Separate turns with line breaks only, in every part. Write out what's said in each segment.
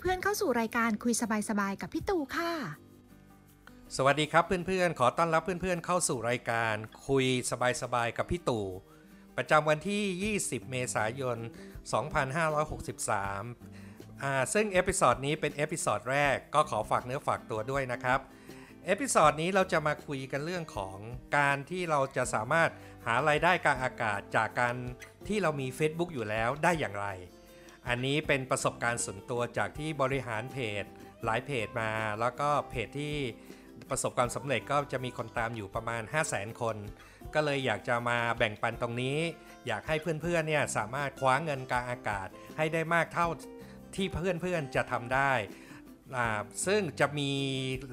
เพื่อนๆเข้าสู่รายการคุยสบายๆกับพี่ตู่ค่ะ
สวัสดีครับเพื่อนๆ ขอต้อนรับเพื่อนๆเข้าสู่รายการ คุยสบายๆกับพี่ตู่ประจำวันที่ 20 เมษายน 2563อ่าซึ่งเอพิ o d ดนี้เป็นเอพิ o d ดแรกก็ขอฝากเนื้อฝากตัวด้วยนะครับเอพิ o d ดนี้เราจะมาคุยกันเรื่องของการที่เราจะสามารถหารายได้กลางอากาศจากการที่เรามี Facebook อยู่แล้วได้อย่างไร อันนี้เป็นประสบการณ์ส่วนตัวจากที่บริหารเพจหลายเพจมา แล้วก็เพจที่ประสบความสำเร็จก็จะมีคนตามอยู่ประมาณ 5 0 0 0 0 0 คน ก็เลยอยากจะมาแบ่งปันตรงนี้ อยากให้เพื่อนๆเนี่ยสามารถคว้าเงินกลางอากาศให้ได้มากเท่าที่เพื่อนๆจะทำได้ ซึ่งจะมี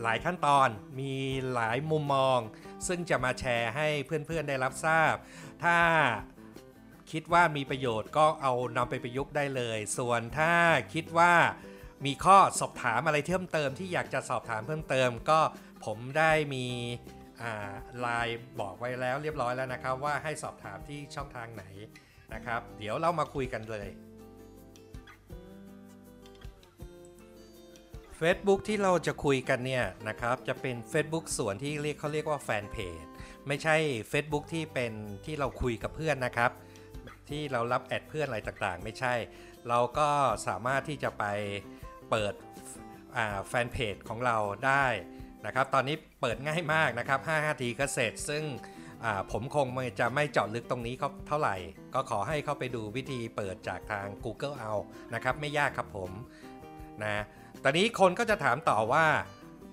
หลายขั้นตอน มีหลายมุมมอง ซึ่งจะมาแชร์ให้เพื่อนๆได้รับทราบ ถ้า คิดว่ามีประโยชน์ก็เอานำไปประยุกต์ได้เลย ส่วนถ้าคิดว่ามีข้อสอบถามอะไรเพิ่มเติมที่อยากจะสอบถามเพิ่มเติม ก็ผมได้มีไลน์บอกไว้แล้วเรียบร้อยแล้วนะครับ ว่าให้สอบถามที่ช่องทางไหนนะครับ เดี๋ยวเรามาคุยกันเลย Facebook ที่เราจะคุยกันเนี่ยนะครับจะเป็น Facebook ส่วนที่เรียกเขาเรียกว่าแฟนเพจไม่ใช่ Facebook ที่เป็นที่เราคุยกับเพื่อนนะครับ ที่เรารับแอดเพื่อนอะไรต่างๆ ไม่ใช่ เราก็สามารถที่จะไปเปิดแฟนเพจของเราได้นะครับ ตอนนี้เปิดง่ายมากนะครับ5นาทีก็เสร็จ ซึ่งผมคงจะไม่เจาะลึกตรงนี้เท่าไหร่ ก็ขอให้เข้าไปดูวิธีเปิดจากทาง Google เอานะครับ ไม่ยากครับผมนะตอนนี้คนก็จะถามต่อว่า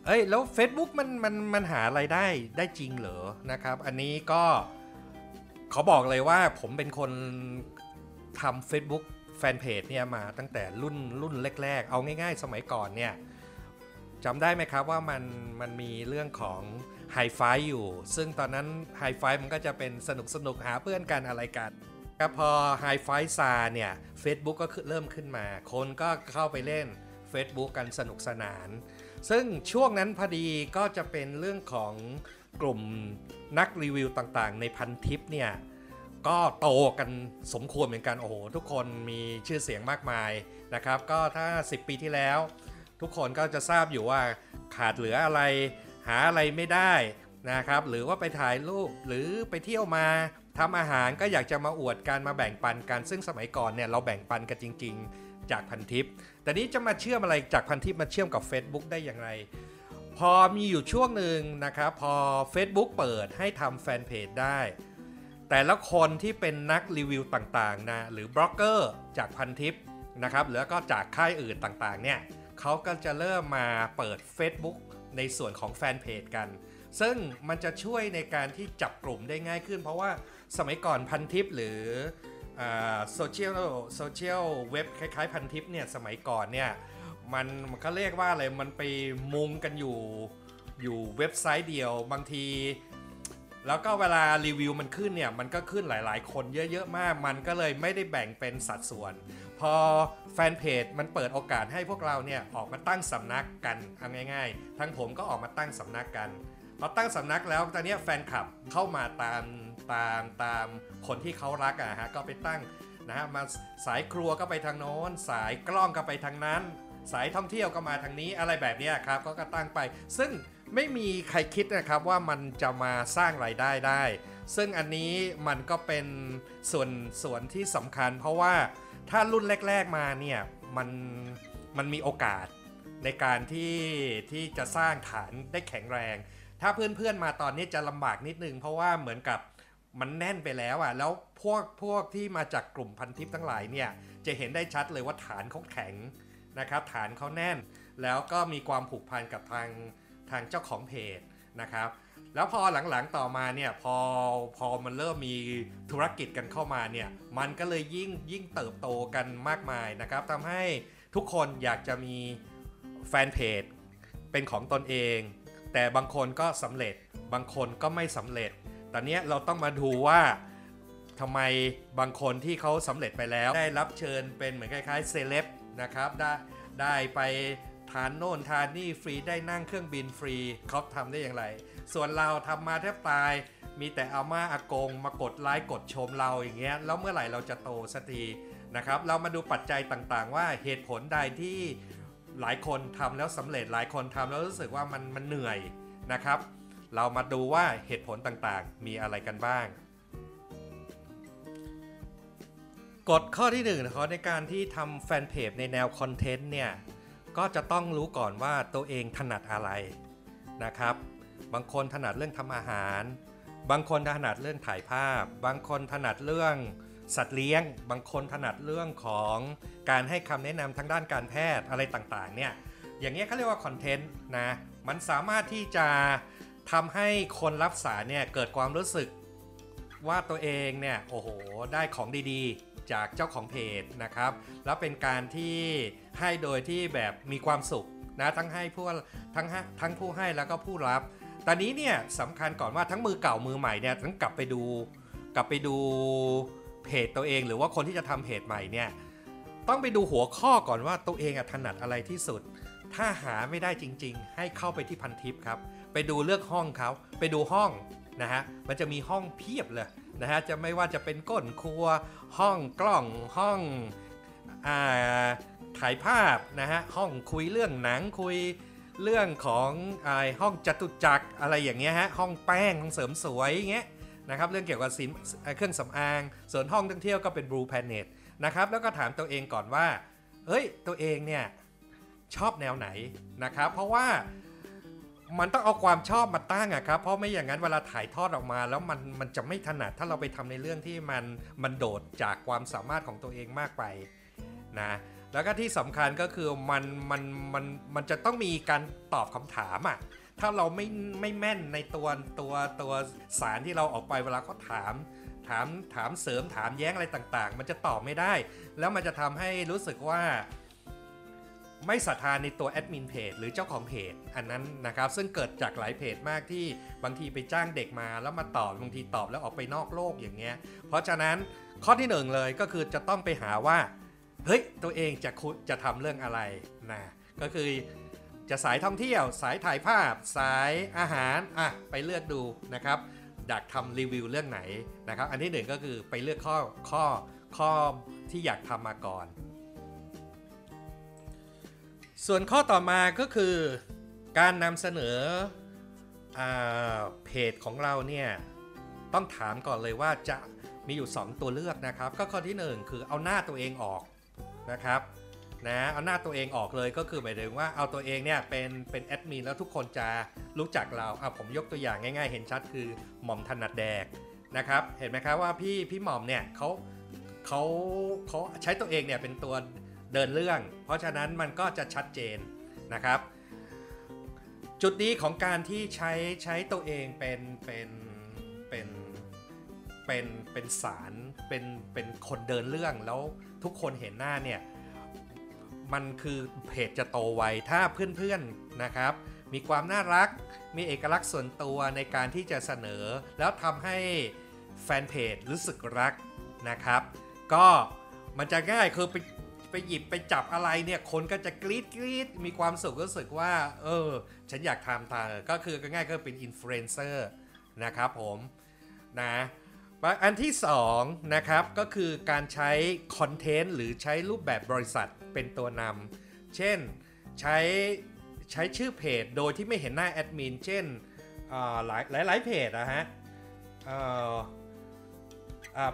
เอ้ยแล้ว Facebook มันมันมันหาไรายได้ได้จริงเหรอนะครับ อันนี้ก็ เขาบอกเลยว่าผมเป็นคนทำ Facebook แฟนเพจเนี่ยมาตั้งแต่รุ่นรุ่นแรก ๆ เอาง่าย ๆ สมัยก่อนเนี่ยจำได้ไหมครับว่ามันมันมีเรื่องของไฮไฟอยู่ ซึ่งตอนนั้นไฮไฟมันก็จะเป็นสนุกสนุกหาเพื่อนกันอะไรกันก็พอไฮไฟซาเนี่ย Facebook ก็เริ่มขึ้นมา คนก็เข้าไปเล่น Facebook กันสนุกสนาน ซึ่งช่วงนั้นพอดีก็จะเป็นเรื่องของ กลุ่มนักรีวิวต่างๆ ในพันทิปเนี่ยก็โตกันสมควรเหมือนกันโอ้โหทุกคนมีชื่อเสียงมากมายนะครับ ก็ถ้า 10 ปีที่แล้ว ทุกคนก็จะทราบอยู่ว่าขาดเหลืออะไร หาอะไรไม่ได้นะครับ หรือว่าไปถ่ายรูปหรือไปเที่ยวมาทำอาหารก็อยากจะมาอวดการมาแบ่งปันกัน ซึ่งสมัยก่อนเนี่ยเราแบ่งปันกันจริง ๆ จากพันทิป แต่นี้จะมาเชื่อมอะไรจากพันทิปมาเชื่อมกับ Facebook ได้อย่างไร พอมีอยู่ช่วงหนึ่งนะครับพอ Facebook เปิดให้ทำแฟนเพจได้ แต่ละคนที่เป็นนักรีวิวต่างๆนะหรือบล็อกเกอร์จากพันทิปนะครับแล้วก็จากค่ายอื่นต่างๆเนี่ยเขาก็จะเริ่มมาเปิด Facebook ในส่วนของแฟนเพจกัน ซึ่งมันจะช่วยในการที่จับกลุ่มได้ง่ายขึ้น เพราะว่าสมัยก่อนพันทิปหรือโซเชียลโซเชียลเว็บคล้ายๆพันทิปเนี่ยสมัยก่อนเนี่ย มันมันก็เรียกว่าอะไรมันไปมุงกันอยู่อยู่เว็บไซต์เดียวบางที แล้วก็เวลารีวิวมันขึ้นเนี่ย มันก็ขึ้นหลายๆ คนเยอะ ๆ มาก มันก็เลยไม่ได้แบ่งเป็นสัดส่วน พอแฟนเพจมันเปิดโอกาสให้พวกเราเนี่ยออกมาตั้งสำนักกันเอาง่าย ๆ ทั้งผมก็ออกมาตั้งสำนักกันพอตั้งสำนักแล้วตอนนี้แฟนคลับเข้ามาตามตามตามคนที่เขารักอะฮะก็ไปตั้งนะฮะมาสายครัวก็ไปทางโน้น สายกล้องก็ไปทางนั้น สายท่องเที่ยวก็มาทางนี้อะไรแบบนี้ครับก็ก็ตั้งไป ซึ่งไม่มีใครคิดนะครับว่ามันจะมาสร้างรายได้ได้ ซึ่งอันนี้มันก็เป็นส่วนส่วนที่สำคัญ เพราะว่าถ้ารุ่นแรก ๆมาเนี่ยมันมันมีโอกาสในการที่ที่จะสร้างฐานได้แข็งแรง ถ้าเพื่อนๆมาตอนนี้จะลำบากนิดนึง เพราะว่าเหมือนกับมันแน่นไปแล้วอะแล้วพวกพวกที่มาจากกลุ่มพันทิปทั้งหลายเนี่ยจะเห็นได้ชัดเลยว่าฐานเขาแข็ง นะครับฐานเขาแน่น แล้วก็มีความผูกพันกับทางทางเจ้าของเพจนะครับแล้วพอหลังๆต่อมาเนี่ยพอพอมันเริ่มมีธุรกิจกันเข้ามาเนี่ยมันก็เลยยิ่งยิ่งเติบโตกันมากมายนะครับทำให้ทุกคนอยากจะมีแฟนเพจเป็นของตนเอง แต่บางคนก็สำเร็จบางคนก็ไม่สำเร็จ ตอนนี้เราต้องมาดูว่าทำไมบางคนที่เขาสำเร็จไปแล้ว ได้รับเชิญเป็นเหมือนคล้ายๆเซเลบ นะครับได้ได้ไปทานโน่นทานนี่ฟรีได้นั่งเครื่องบินฟรีเขาทำได้อย่างไร ส่วนเราทำมาแทบตาย มีแต่อาม่าอากง มากดไลค์กดชมเราอย่างเงี้ยแล้วเมื่อไหร่เราจะโตสักทีนะครับ เรามาดูปัจจัยต่างๆ ว่าเหตุผลใดที่หลายคนทำแล้วสำเร็จหลายคนทำแล้วรู้สึกว่ามันมันเหนื่อยนะครับ เรามาดูว่าเหตุผลต่างๆ มีอะไรกันบ้าง กฎข้อที่1นึ่งนะครับในการที่ทำแฟนเพจในแนวคอนเทนต์เนี่ย ก็จะต้องรู้ก่อนว่าตัวเองถนัดอะไรนะครับ บางคนถนัดเรื่องทำอาหาร บางคนถนัดเรื่องถ่ายภาพ บางคนถนัดเรื่องสัตว์เลี้ยง บางคนถนัดเรื่องของการให้คำแนะนำทางด้านการแพทย์อะไรต่างๆ เนี่ย อย่างเงี้ยเขาเรียกว่าคอนเทนต์นะ มันสามารถที่จะทำให้คนรับสารเนี่ยเกิดความรู้สึกว่าตัวเองเนี่ยโอ้โหได้ของดีๆ จากเจ้าของเพจนะครับ แล้วเป็นการที่ให้โดยที่แบบมีความสุขนะทั้งให้ผู้ทั้งทั้งผู้ให้แล้วก็ผู้รับ ตอนนี้เนี่ยสำคัญก่อนว่าทั้งมือเก่ามือใหม่เนี่ยต้องกลับไปดู กลับไปดูเพจตัวเอง หรือว่าคนที่จะทำเพจใหม่เนี่ยต้องไปดูหัวข้อก่อนว่าตัวเองอะถนัดอะไรที่สุด ถ้าหาไม่ได้จริง ๆ ให้เข้าไปที่พันทิปครับ ไปดูเลือกห้องเขาไปดูห้องนะฮะมันจะมีห้องเพียบเลย นะฮะจะไม่ว่าจะเป็นก้นครัว ห้องกล้องห้องอ่าถ่ายภาพนะฮะห้องคุยเรื่องหนังคุยเรื่องของอห้องจตุจักรอะไรอย่างเงี้ยฮะห้องแป้งห้องเสริมสวยอย่างเงี้ยนะครับเรื่องเกี่ยวกับสินเครื่องสำอาง ส่วนห้องท่องเที่ยวก็เป็น Blue Planet นะครับแล้วก็ถามตัวเองก่อนว่าเฮ้ยตัวเองเนี่ยชอบแนวไหนนะครับเพราะว่า มันต้องเอาความชอบมาตั้งอะครับ เพราะไม่อย่างนั้นเวลาถ่ายทอดออกมา แล้วมันมันจะไม่ถนัดถ้าเราไปทำในเรื่องที่มันมันโดดจากความสามารถของตัวเองมากไปนะแล้วก็ที่สำคัญก็คือมันมันมันมันจะต้องมีการตอบคำถามอะถ้าเราไม่ไม่แม่นในตัวตัวตัวสารที่เราออกไปเวลาเขาถามถามถามเสริมถามแย้งอะไรต่างๆ มันจะตอบไม่ได้ แล้วมันจะทำให้รู้สึกว่า ไม่ศรัทธาในตัวแอดมินเพจหรือเจ้าของเพจอันนั้นนะครับ ซึ่งเกิดจากหลายเพจมากที่บางทีไปจ้างเด็กมาแล้วมาตอบบางทีตอบแล้วออกไปนอกโลกอย่างเงี้ย เพราะฉะนั้นข้อที่หนึ่งเลยก็คือจะต้องไปหาว่า เฮ้ย ตัวเองจะคุจะทำเรื่องอะไรนะก็คือจะสายท่องเที่ยว สายถ่ายภาพ สายอาหารอะไปเลือกดูนะครับอยากทำรีวิวเรื่องไหนนะครับ อันที่หนึ่งก็คือไปเลือกข้อข้อข้อที่อยากทำมาก่อน ส่วนข้อต่อมาก็คือการนำเสนออเพจของเราเนี่ยต้องถามก่อนเลยว่าจะมีอยู่ 2 ตัวเลือกนะครับ ก็ข้อที่ 1 คือเอาหน้าตัวเองออกนะครับนะเอาหน้าตัวเองออกเลยก็คือหมายถึงว่าเอาตัวเองเนี่ยเป็นเป็นแอดมินแล้วทุกคนจะรู้จักเราอะผมยกตัวอย่างง่าย ๆ เห็นชัดคือหม่อมถนัดแดกนะครับเห็นไหมครับว่าพี่พี่หม่อมเนี่ยเขาเขาเขาใช้ตัวเองเนี่ยเป็นตัว เดินเรื่อง เพราะฉะนั้นมันก็จะชัดเจนนะครับ จุดนี้ของการที่ใช้ใช้ตัวเองเป็นเป็นเป็นเป็นเป็นสารเป็นเป็นคนเดินเรื่องแล้วทุกคนเห็นหน้าเนี่ยมันคือเพจจะโตไวถ้าเพื่อนๆนะครับ มีความน่ารักมีเอกลักษณ์ส่วนตัวในการที่จะเสนอ แล้วทำให้แฟนเพจรู้สึกรักนะครับ ก็มันจะง่ายคือไป ไปหยิบไปจับอะไรเนี่ยคนก็จะกรี๊ดกรี๊ดมีความสุขรู้สึกว่า เออ ฉันอยากทำตามก็คือง่ายก็เป็นอินฟลูเอนเซอร์นะครับผมนะอันที่2นะครับก็คือการใช้คอนเทนต์หรือใช้รูปแบบบริษัทเป็นตัวนำเช่นใช้ใช้ชื่อเพจโดยที่ไม่เห็นหน้าแอดมินเช่นหลายหลายหลายเพจนะฮะ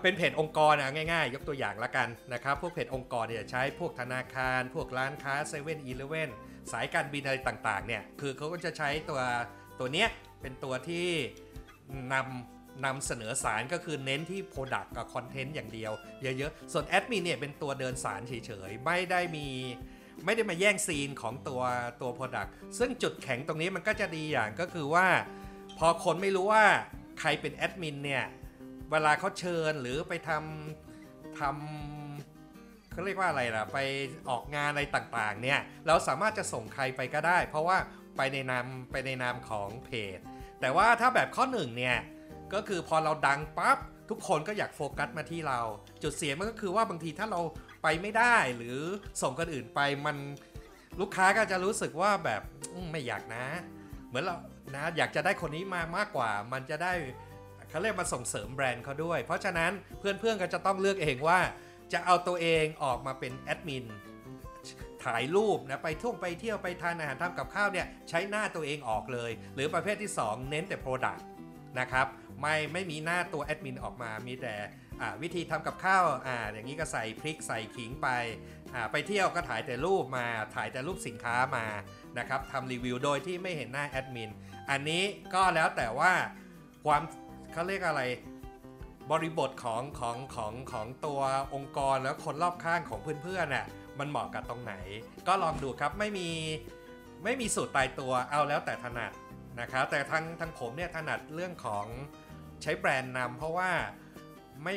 เป็นเพจองค์กรอะง่ายๆ ยกตัวอย่างละกันนะครับ พวกเพจองค์กรเนี่ยใช้พวกธนาคาร พวกร้านค้า7 e เ e ่ e อสายการบินอะไรต่างๆเนี่ยคือเขาก็จะใช้ตัวตัวเนี้ยเป็นตัวที่นำนำเสนอสารก็คือเน้นที่ Product กับคอนเทนต์อย่างเดียวเยอะๆ ส่วนแอดมินเนี่ยเป็นตัวเดินสารเฉยๆ ไม่ได้มีไม่ได้มาแย่งซีนของตัวตัว Product ซึ่งจุดแข็งตรงนี้มันก็จะดีอย่างก็คือว่า พอคนไม่รู้ว่าใครเป็นแอดมินเนี่ย เวลาเขาเชิญหรือไปทำทำเขาเรียกว่าอะไรล่ะไปออกงานอะไรต่างๆเนี่ยเราสามารถจะส่งใครไปก็ได้ เพราะว่าไปในนามไปในนามของเพจ แต่ว่าถ้าแบบข้อหนึ่งเนี่ยก็คือพอเราดังปั๊บทุกคนก็อยากโฟกัสมาที่เรา จุดเสียมันก็คือว่าบางทีถ้าเราไปไม่ได้หรือส่งคนอื่นไปมันลูกค้าก็จะรู้สึกว่าแบบไม่อยากนะ เหมือนเรานะอยากจะได้คนนี้มามากกว่า มันจะได้ เขาเรียกมาส่งเสริมแบรนด์เขาด้วย เพราะฉะนั้นเพื่อนๆก็จะต้องเลือกเองว่า จะเอาตัวเองออกมาเป็นแอดมินถ่ายรูปนะไปท่องไปเที่ยวไปทานอาหารทำกับข้าวเนี่ยใช้หน้าตัวเองออกเลย หรือประเภทที่ 2 เน้นแต่ Product นะครับไม่ไม่มีหน้าตัวแอดมินออกมามีแต่วิธีทำกับข้าวออย่างนี้ก็ใส่พริกใส่ขิงไป ไปเที่ยวก็ถ่ายแต่รูปมาถ่ายแต่รูปสินค้ามานะครับทำรีวิวโดยที่ไม่เห็นหน้าแอดมินอันนี้ก็แล้วแต่ว่าความ เขาเรียกอะไร บริบทของของของของตัวองค์กรแล้วคนรอบข้างของเพื่อนๆน่ะมันเหมาะกับตรงไหน ก็ลองดูครับไม่มีไม่มีสูตรตายตัวเอาแล้วแต่ถนัดนะครับแต่ทางทางผมเนี่ยถนัดเรื่องของใช้แบรนด์นำเพราะว่าไม่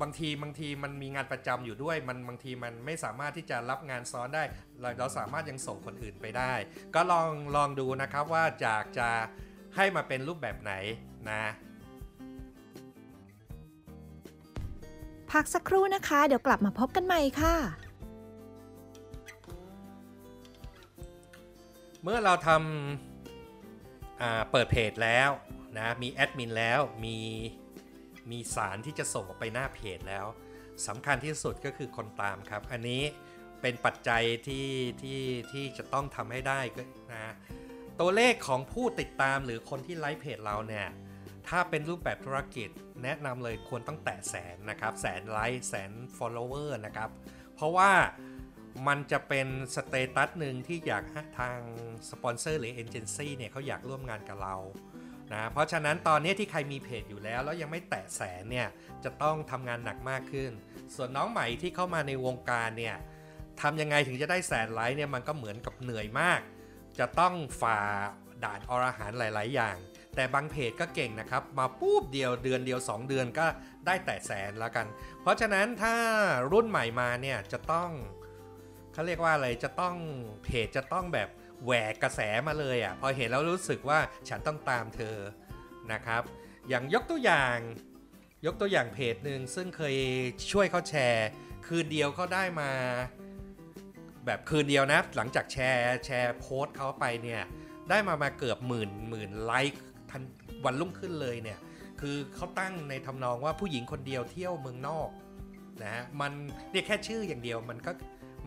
บางทีบางทีมันมีงานประจำอยู่ด้วยมันบางทีมันไม่สามารถที่จะรับงานซ้อนได้ เราเราสามารถยังส่งคนอื่นไปได้ ก็ลองลองดูนะครับว่าจากจะ ให้มาเป็นรูปแบบไหนนะ
พักสักครู่นะคะ เดี๋ยวกลับมาพบกันใหม่ค่ะ
เมื่อเราทำอ่าเปิดเพจแล้วนะมีแอดมินแล้วมีมีสารที่จะส่งออกไปหน้าเพจแล้วสำคัญที่สุดก็คือคนตามครับ อันนี้เป็นปัจจัยที่ที่ที่จะต้องทำให้ได้ก็นะ ตัวเลขของผู้ติดตามหรือคนที่ไลค์เพจเราเนี่ย ถ้าเป็นรูปแบบธุรกิจแนะนำเลยควรต้องแตะแสนนะครับ แสนไลค์แสน follower นะครับ เพราะว่ามันจะเป็น status หนึ่งที่อยากให้ทางสปอนเซอร์หรือเอเจนซี่เนี่ยเขาอยากร่วมงานกับเรานะเพราะฉะนั้นตอนนี้ที่ใครมีเพจอยู่แล้ว แล้วยังไม่แตะแสนเนี่ยจะต้องทำงานหนักมากขึ้น ส่วนน้องใหม่ที่เข้ามาในวงการเนี่ยทำยังไงถึงจะได้แสนไลค์เนี่ยมันก็เหมือนกับเหนื่อยมาก จะต้องฝ่าด่านอรหันหลาย ๆ อย่าง แต่บางเพจก็เก่งนะครับ มาปุ๊บเดียวเดือนเดียว 2 เดือนก็ได้แต่แสนแล้วกัน เพราะฉะนั้นถ้ารุ่นใหม่มาเนี่ยจะต้องเขาเรียกว่าอะไรจะต้องเพจจะต้องแบบแหวกกระแสมาเลยอะ่ะพอเห็นแล้วรู้สึกว่าฉันต้องตามเธอนะครับ อย่างยกตัวอย่างยกตัวอย่างเพจหนึ่งซึ่งเคยช่วยเขาแชร์ คืนเดียวเขาได้มา แบบคืนเดียวนะ หลังจากแชร์แชร์โพสต์เขาไปเนี่ย ได้มามาเกือบหมื่นหมื่นไลค์ทันวันรุ่งขึ้นเลยเนี่ย คือเขาตั้งในทำนองว่าผู้หญิงคนเดียวเที่ยวเมืองนอกนะฮะมันเรียกแค่ชื่ออย่างเดียวมันก็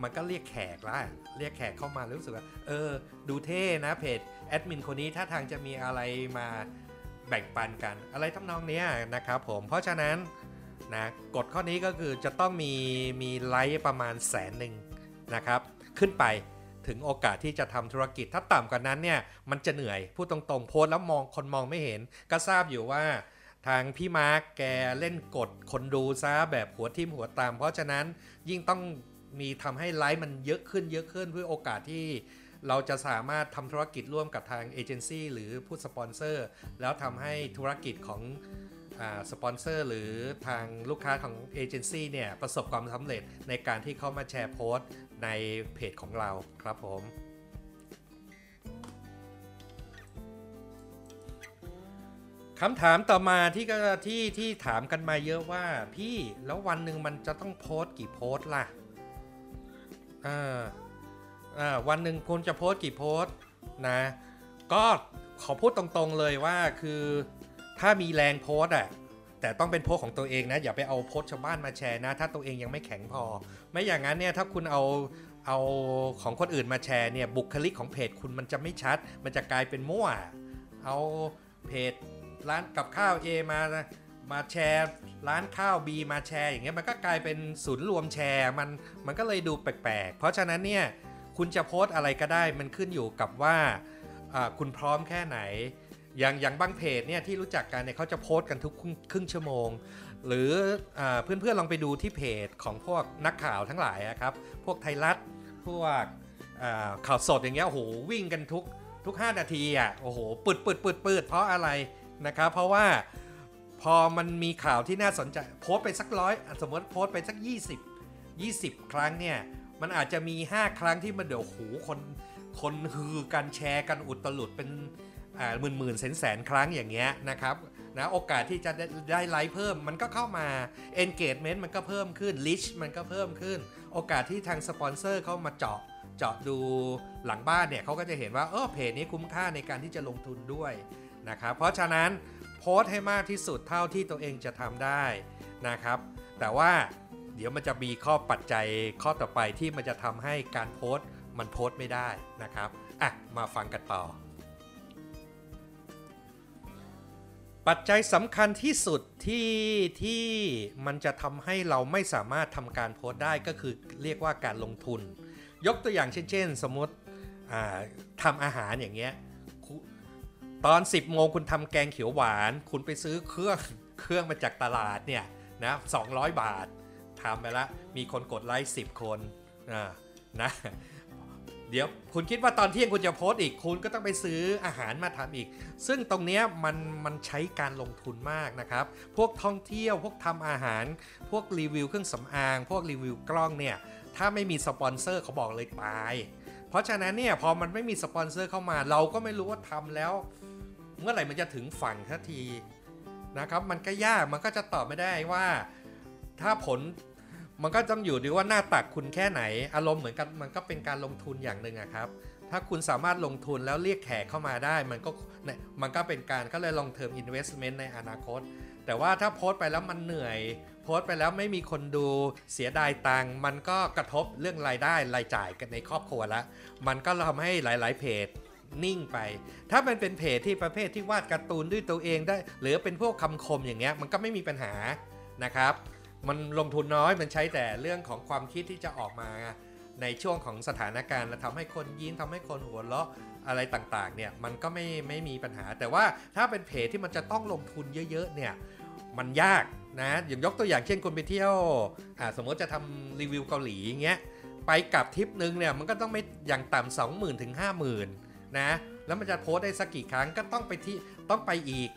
มันก็เรียกแขกละเรียกแขกเข้ามาแล้วรู้สึกว่า เออ ดูเท่นะเพจแอดมินคนนี้ถ้าทางจะมีอะไรมาแบ่งปันกัน อะไรทำนองเนี้ยนะครับผมเพราะฉะนั้นนะกฎข้อนี้ก็คือจะต้องมีมีไลค์ประมาณแสนหนึ่ง นะครับขึ้นไปถึงโอกาสที่จะทำธุรกิจถ้าต่ำกว่านั้นเนี่ยมันจะเหนื่อยพูดตรงๆโพสแล้วมองคนมองไม่เห็น ก็ทราบอยู่ว่าทางพี่มาร์กแกเล่นกดคนดูซะแบบหัวทิมหัวตาม เพราะฉะนั้นยิ่งต้องมีทำให้ไลค์มันเยอะขึ้นเยอะขึ้นเพื่อโอกาสที่เราจะสามารถทำธุรกิจร่วมกับทางเอเจนซี่หรือผู้สปอนเซอร์แล้วทำให้ธุรกิจของสปอนเซอร์หรือทางลูกค้าของเอเจนซี่เนี่ยประสบความสำเร็จในการที่เขามาแชร์โพสต์ ในเพจของเราครับผม คำถามต่อมาที่ก็ที่ที่ถามกันมาเยอะว่าพี่แล้ววันหนึ่งมันจะต้องโพสต์กี่โพสต์ล่ะอ่าอ่าวันหนึ่งคุณจะโพสต์กี่โพสต์นะ ก็ขอพูดตรงๆเลยว่าคือถ้ามีแรงโพสอะ แต่ต้องเป็นโพสของตัวเองนะ อย่าไปเอาโพสชาวบ้านมาแชร์นะ ถ้าตัวเองยังไม่แข็งพอ ไม่อย่างนั้นเนี่ยถ้าคุณเอาเอาของคนอื่นมาแชร์เนี่ยบุคลิกของเพจคุณมันจะไม่ชัด มันจะกลายเป็นมั่ว เอาเพจร้านกับข้าว A มามาแชร์ ร้านข้าว B มาแชร์อย่างเงี้ยมันก็กลายเป็นศูนย์รวมแชร์มันมันก็เลยดูแปลกๆ เพราะฉะนั้นเนี่ยคุณจะโพสอะไรก็ได้มันขึ้นอยู่กับว่าคุณพร้อมแค่ไหน อย่างอย่างบางเพจเนี่ยที่รู้จักกันเนี่ยเขาจะโพสต์กันทุกครึ่งชั่วโมง หรืออเพื่อนๆลองไปดูที่เพจของพวกนักข่าวทั้งหลายครับ พวกไทยรัฐ พวกข่าวสดอย่างเงี้ยโอ้โหวิ่งกันทุกทุก 5 นาทีอะโอ้โหปืดปืดปืดปืดเพราะอะไรนะครับเพราะว่าพอมันมีข่าวที่น่าสนใจโพสไปสักร้อยสมมติโพสไปสัก 20 20 ครั้งเนี่ยมันอาจจะมี 5 ครั้งที่มันเดี๋ยวโหคนคนฮือกันแชร์กันอุตลุดเป็น หมื่นหมื่นแสนแสนครั้งอย่างเงี้ยนะครับนะโอกาสที่จะได้ไลค์เพิ่มมันก็เข้ามา engagement มันก็เพิ่มขึ้น reach มันก็เพิ่มขึ้น โอกาสที่ทางสปอนเซอร์เข้ามาเจาะเจาะดูหลังบ้านเนี่ยเขาก็จะเห็นว่าเออเพจนี้คุ้มค่าในการที่จะลงทุนด้วยนะครับเพราะฉะนั้นโพสต์ให้มากที่สุดเท่าที่ตัวเองจะทำได้นะครับ แต่ว่าเดี๋ยวมันจะมีข้อปัจจัยข้อต่อไปที่มันจะทำให้การโพสต์มันโพสต์ไม่ได้นะครับอะมาฟังกันต่อ ปัจจัยสำคัญที่สุดที่ที่มันจะทำให้เราไม่สามารถทำการโพสต์ได้ก็คือเรียกว่าการลงทุน ยกตัวอย่างเช่นเช่นสมมติทำอาหารอย่างเงี้ยตอน 10 โมงคุณทำแกงเขียวหวาน คุณไปซื้อเครื่องเครื่องมาจากตลาดเนี่ยนะ200 บาททำไปล้วมีคนกดไลค์10 คนนะ เดี๋ยวคุณคิดว่าตอนเที่ยงคุณจะโพสต์อีก คุณก็ต้องไปซื้ออาหารมาทำอีก ซึ่งตรงนี้มันมันใช้การลงทุนมากนะครับ พวกท่องเที่ยวพวกทำอาหาร พวกรีวิวเครื่องสำอาง พวกรีวิวกล้องเนี่ย ถ้าไม่มีสปอนเซอร์เขาบอกเลยตาย เพราะฉะนั้นเนี่ยพอมันไม่มีสปอนเซอร์เข้ามา เราก็ไม่รู้ว่าทำแล้ว เมื่อไหร่มันจะถึงฝั่งทันทีนะครับ มันก็ยากมันก็จะตอบไม่ได้ว่า ถ้าผล มันก็ต้องอยู่ดีว่าหน้าตักคุณแค่ไหน อารมณ์เหมือนกันมันก็เป็นการลงทุนอย่างหนึ่งอะครับ ถ้าคุณสามารถลงทุนแล้วเรียกแขกเข้ามาได้ มันก็เนี่ยมันก็เป็นการก็เลยลองเทอม investment ในอนาคต แต่ว่าถ้าโพสต์ไปแล้วมันเหนื่อย โพสต์ไปแล้วไม่มีคนดูเสียดายตังมันก็กระทบเรื่องรายได้รายจ่ายกันในครอบครัวละมันก็ทำให้หลาย ๆ เพจนิ่งไป ถ้ามันเป็นเพจที่ประเภทที่วาดการ์ตูนด้วยตัวเองได้ หรือเป็นพวกคำคมอย่างเงี้ยมันก็ไม่มีปัญหานะครับ มันลงทุนน้อยมันใช้แต่เรื่องของความคิดที่จะออกมาในช่วงของสถานการณ์และทำให้คนยิ้มทำให้คนหัวเราะอะไรต่างๆเนี่ยมันก็ไม่ไม่มีปัญหา แต่ว่าถ้าเป็นเพจที่มันจะต้องลงทุนเยอะๆเนี่ยมันยากนะอย่างยกตัวอย่างเช่นคุณไปเที่ยวอ่าสมมติจะทำรีวิวเกาหลีอย่างเงี้ยไปกับทริปนึงเนี่ยมันก็ต้องไม่อย่างต่ำสองหมื่นถึงห้าหมื่นนะแล้วมันจะโพสได้สักกี่ครั้งก็ต้องไปที่ต้องไปอีก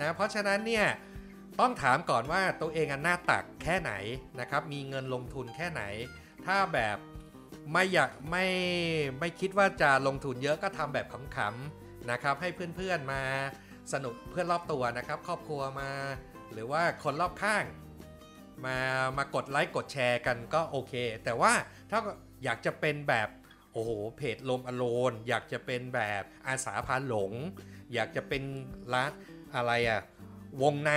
นะเพราะฉะนั้นเนี่ย ต้องถามก่อนว่าตัวเองอะหน้าตักแค่ไหนนะครับ มีเงินลงทุนแค่ไหน ถ้าแบบไม่อยากไม่ไม่คิดว่าจะลงทุนเยอะก็ทำแบบขำๆนะครับ ให้เพื่อนๆมาสนุกเพื่อนรอบตัวนะครับ ครอบครัวมา หรือว่าคนรอบข้าง มามากดไลค์กดแชร์กันก็โอเค แต่ว่าถ้าอยากจะเป็นแบบโอ้โหเพจลมอโลน อยากจะเป็นแบบอาสาพาหลง อยากจะเป็นร้านอะไรอะ วงใน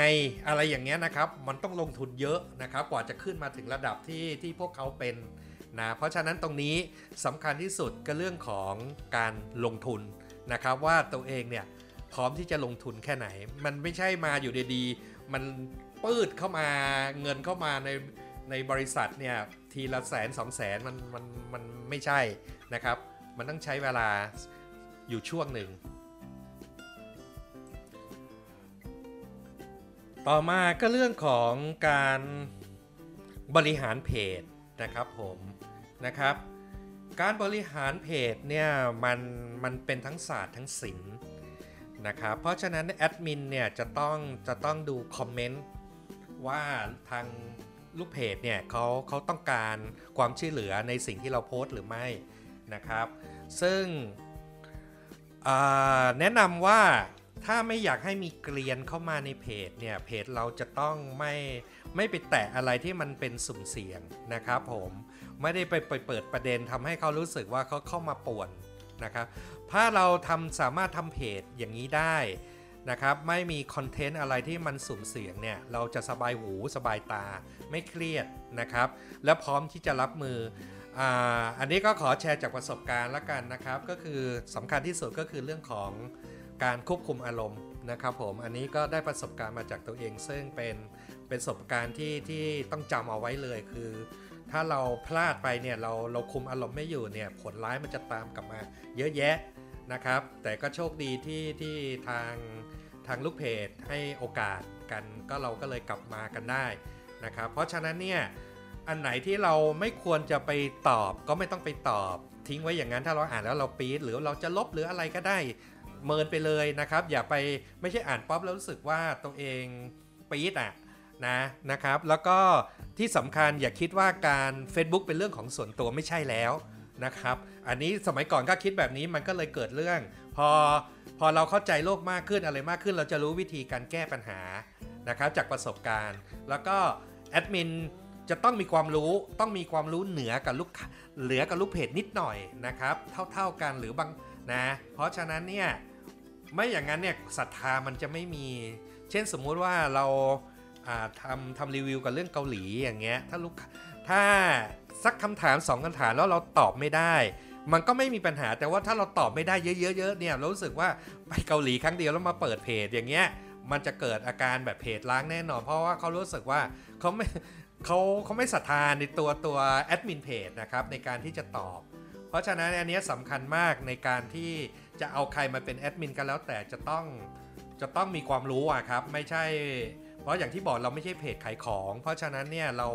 อะไรอย่างเงี้ยนะครับ มันต้องลงทุนเยอะนะครับ กว่าจะขึ้นมาถึงระดับที่ที่พวกเขาเป็นนะเพราะฉะนั้นตรงนี้สำคัญที่สุดก็เรื่องของการลงทุนนะครับ ว่าตัวเองเนี่ยพร้อมที่จะลงทุนแค่ไหน มันไม่ใช่มาอยู่ดีๆ มันปืดเข้ามาเงินเข้ามาในในบริษัทเนี่ยทีละแสนสองแสนมันมันมันไม่ใช่นะครับ มันต้องใช้เวลาอยู่ช่วงหนึ่ง ต่อมาก็เรื่องของการบริหารเพจนะครับผมนะครับ การบริหารเพจเนี่ยมันมันเป็นทั้งศาสตร์ทั้งศิลป์นะครับเพราะฉะนั้นแอดมินเนี่ยจะต้องจะต้องดูคอมเมนต์ว่าทางลูกเพจเนี่ยเขาเขาต้องการความช่วยเหลือในสิ่งที่เราโพสต์หรือไม่นะครับ ซึ่งแนะนำว่า ถ้าไม่อยากให้มีเกลียนเข้ามาในเพจเนี่ยเพจเราจะต้องไม่ไม่ไปแตะอะไรที่มันเป็นสุ่มเสี่ยงนะครับผมไม่ได้ไปไปเปิดประเด็นทำให้เขารู้สึกว่าเขาเข้ามาป่วนนะครับถ้าเราทำสามารถทำเพจอย่างนี้ได้นะครับไม่มีคอนเทนต์อะไรที่มันสุ่มเสี่ยงเนี่ยเราจะสบายหูสบายตาไม่เครียดนะครับ และพร้อมที่จะรับมืออ่าอันนี้ก็ขอแชร์จากประสบการณ์ละกันนะครับ ก็คือสำคัญที่สุดก็คือเรื่องของ การควบคุมอารมณ์นะครับผมอันนี้ก็ได้ประสบการณ์มาจากตัวเอง ซึ่งเป็นเป็นประสบการณ์ที่ที่ต้องจำเอาไว้เลยคือ ถ้าเราพลาดไปเนี่ยเราเราคุมอารมณ์ไม่อยู่เนี่ยผลร้ายมันจะตามกลับมาเยอะแยะนะครับ แต่ก็โชคดีที่ที่ทางทางลูกเพจให้โอกาสกันก็เราก็เลยกลับมากันได้นะครับ เพราะฉะนั้นเนี่ยอันไหนที่เราไม่ควรจะไปตอบก็ไม่ต้องไปตอบ ทิ้งไว้อย่างนั้นถ้าเราอ่านแล้วเราปี๊ดหรือเราจะลบหรืออะไรก็ได้ เมินไปเลยนะครับ อย่าไปไม่ใช่อ่านป๊อปแล้วรู้สึกว่าตัวเองปี๊ดอะนะนะครับ แล้วก็ที่สำคัญอย่าคิดว่าการ Facebook เป็นเรื่องของส่วนตัวไม่ใช่แล้วนะครับ อันนี้สมัยก่อนก็คิดแบบนี้มันก็เลยเกิดเรื่อง พอพอเราเข้าใจโลกมากขึ้นอะไรมากขึ้น เราจะรู้วิธีการแก้ปัญหานะครับจากประสบการณ์ แล้วก็แอดมินจะต้องมีความรู้ต้องมีความรู้เหนือกับลูกเหลือกับลูกเพจนิดหน่อยนะครับ เท่าๆกันหรือบางนะ เพราะฉะนั้นเนี่ย ไม่อย่างนั้นเนี่ยศรัทธามันจะไม่มี เช่นสมมุติว่าเราทำทำรีวิวกับเรื่องเกาหลีอย่างเงี้ยถ้าลูกถ้าสักคำถามสองคำถามแล้วเราตอบไม่ได้ มันก็ไม่มีปัญหาแต่ว่าถ้าเราตอบไม่ได้เยอะๆเนี่ยเรารู้สึกว่าไปเกาหลีครั้งเดียวแล้วมาเปิดเพจอย่างเงี้ยมันจะเกิดอาการแบบเพจล้างแน่นอน เพราะว่าเขารู้สึกว่าเขาไม่เขาเขาไม่ศรัทธาในตัวตัวแอดมินเพจนะครับในการที่จะตอบ เพราะฉะนั้นอันนี้สำคัญมากในการที่ จะเอาใครมาเป็นแอดมินกันแล้วแต่จะต้องจะต้องมีความรู้อะครับ ไม่ใช่ เพราะอย่างที่บอกเราไม่ใช่เพจขายของ เพราะฉะนั้นเนี่ยเรา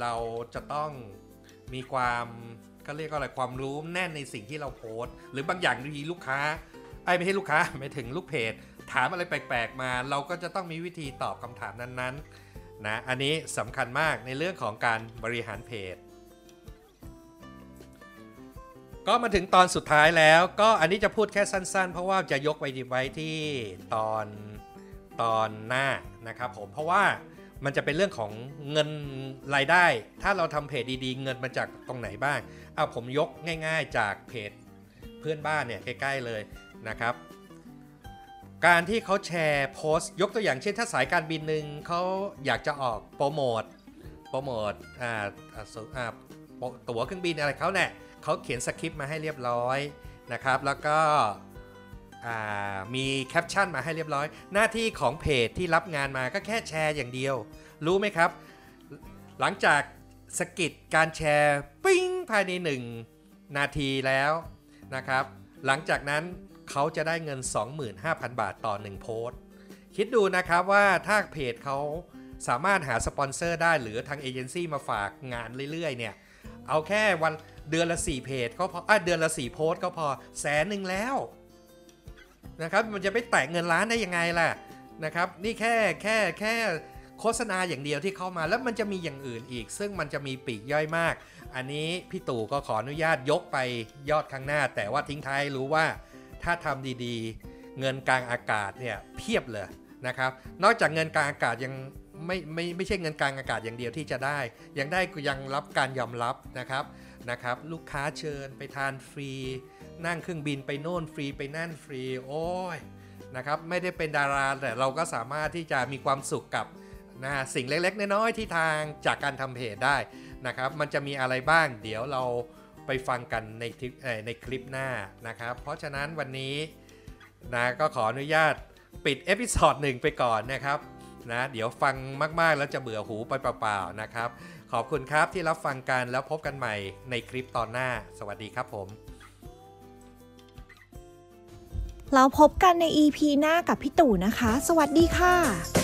เราจะต้องมีความก็เรียกว่าอะไรความรู้แน่นในสิ่งที่เราโพสต์ หรือบางอย่างดีลูกค้าไอ้ไม่ใช่ลูกค้าไม่ถึงลูกเพจ ถามอะไรแปลกๆมา เราก็จะต้องมีวิธีตอบคำถามนั้นๆนะอันนี้สำคัญมากในเรื่องของการบริหารเพจ ก็มาถึงตอนสุดท้ายแล้ว ก็อันนี้จะพูดแค่สั้น ๆ เพราะว่าจะยกไปไว้ที่ตอนตอนหน้านะครับผมเพราะว่ามันจะเป็นเรื่องของเงินรายได้ ถ้าเราทำเพจดีๆ เงินมาจากตรงไหนบ้างเอาผมยกง่าย ๆ จากเพจเพื่อนบ้านเนี่ยใกล้ๆเลยนะครับ การที่เขาแชร์โพสต์ ยกตัวอย่างเช่น ถ้าสายการบินหนึ่งเขาอยากจะออกโปรโมทโปรโมทอ่าอ่าตั๋วเครื่องบินอะไรเขาเนี่ย เขาเขียนสคริปต์มาให้เรียบร้อยนะครับแล้วก็มีแคปชั่นมาให้เรียบร้อย หน้าที่ของเพจที่รับงานมาก็แค่แชร์อย่างเดียว รู้ไหมครับ หลังจากสะกิดการ sharing ภายใน 1 นาทีแล้วนะครับ หลังจากนั้นเขาจะได้เงิน 25,000 บาทต่อ 1 โพสต์ คิดดูนะครับว่าถ้าเพจเขาสามารถหาสปอนเซอร์ได้หรือทางเอเจนซี่มาฝากงานเรื่อยๆเนี่ย เอาแค่วัน เดือนละ4เพจก็พออะเดือนละ4โพสก็พอแสนหนึ่งแล้วนะครับมันจะไปแตะเงินล้านได้ยังไงล่ะนะครับนี่แค่แค่แค่โฆษณาอย่างเดียวที่เข้ามาแล้วมันจะมีอย่างอื่นอีก ซึ่งมันจะมีปีกย่อยมาก อันนี้พี่ตู่ก็ขออนุญาตยกไปยอดข้างหน้า แต่ว่าทิ้งท้ายรู้ว่าถ้าทำดีๆ เงินกลางอากาศเนี่ยเพียบเลยนะครับ นอกจากเงินกลางอากาศยังไม่ไม่ไม่ใช่เงินกลางอากาศอย่างเดียวที่จะได้ ยังได้ยังรับการยอมรับนะครับ นะครับ ลูกค้าเชิญไปทานฟรี นั่งเครื่องบินไปโน่นฟรีไปนั่นฟรี โอ้ยนะครับไม่ได้เป็นดาราแต่เราก็สามารถที่จะมีความสุขกับนะสิ่งเล็ก ๆ น้อยๆที่ทางจากการทำเพจได้นะครับ มันจะมีอะไรบ้าง เดี๋ยวเราไปฟังกันในคลิปในคลิปหน้านะครับ เพราะฉะนั้นวันนี้นะก็ขออนุญาตปิดเอพิ o d ดหนึ่งไปก่อนนะครับนะเดี๋ยวฟังมากๆแล้วจะเบื่อหูไปเปล่าๆนะครับ ขอบคุณครับที่รับฟังกันแล้วพบกันใหม่ในคลิปตอนหน้า สวัสดีครับผม
เราพบกันใน EP หน้ากับพี่ตู่นะคะ สวัสดีค่ะ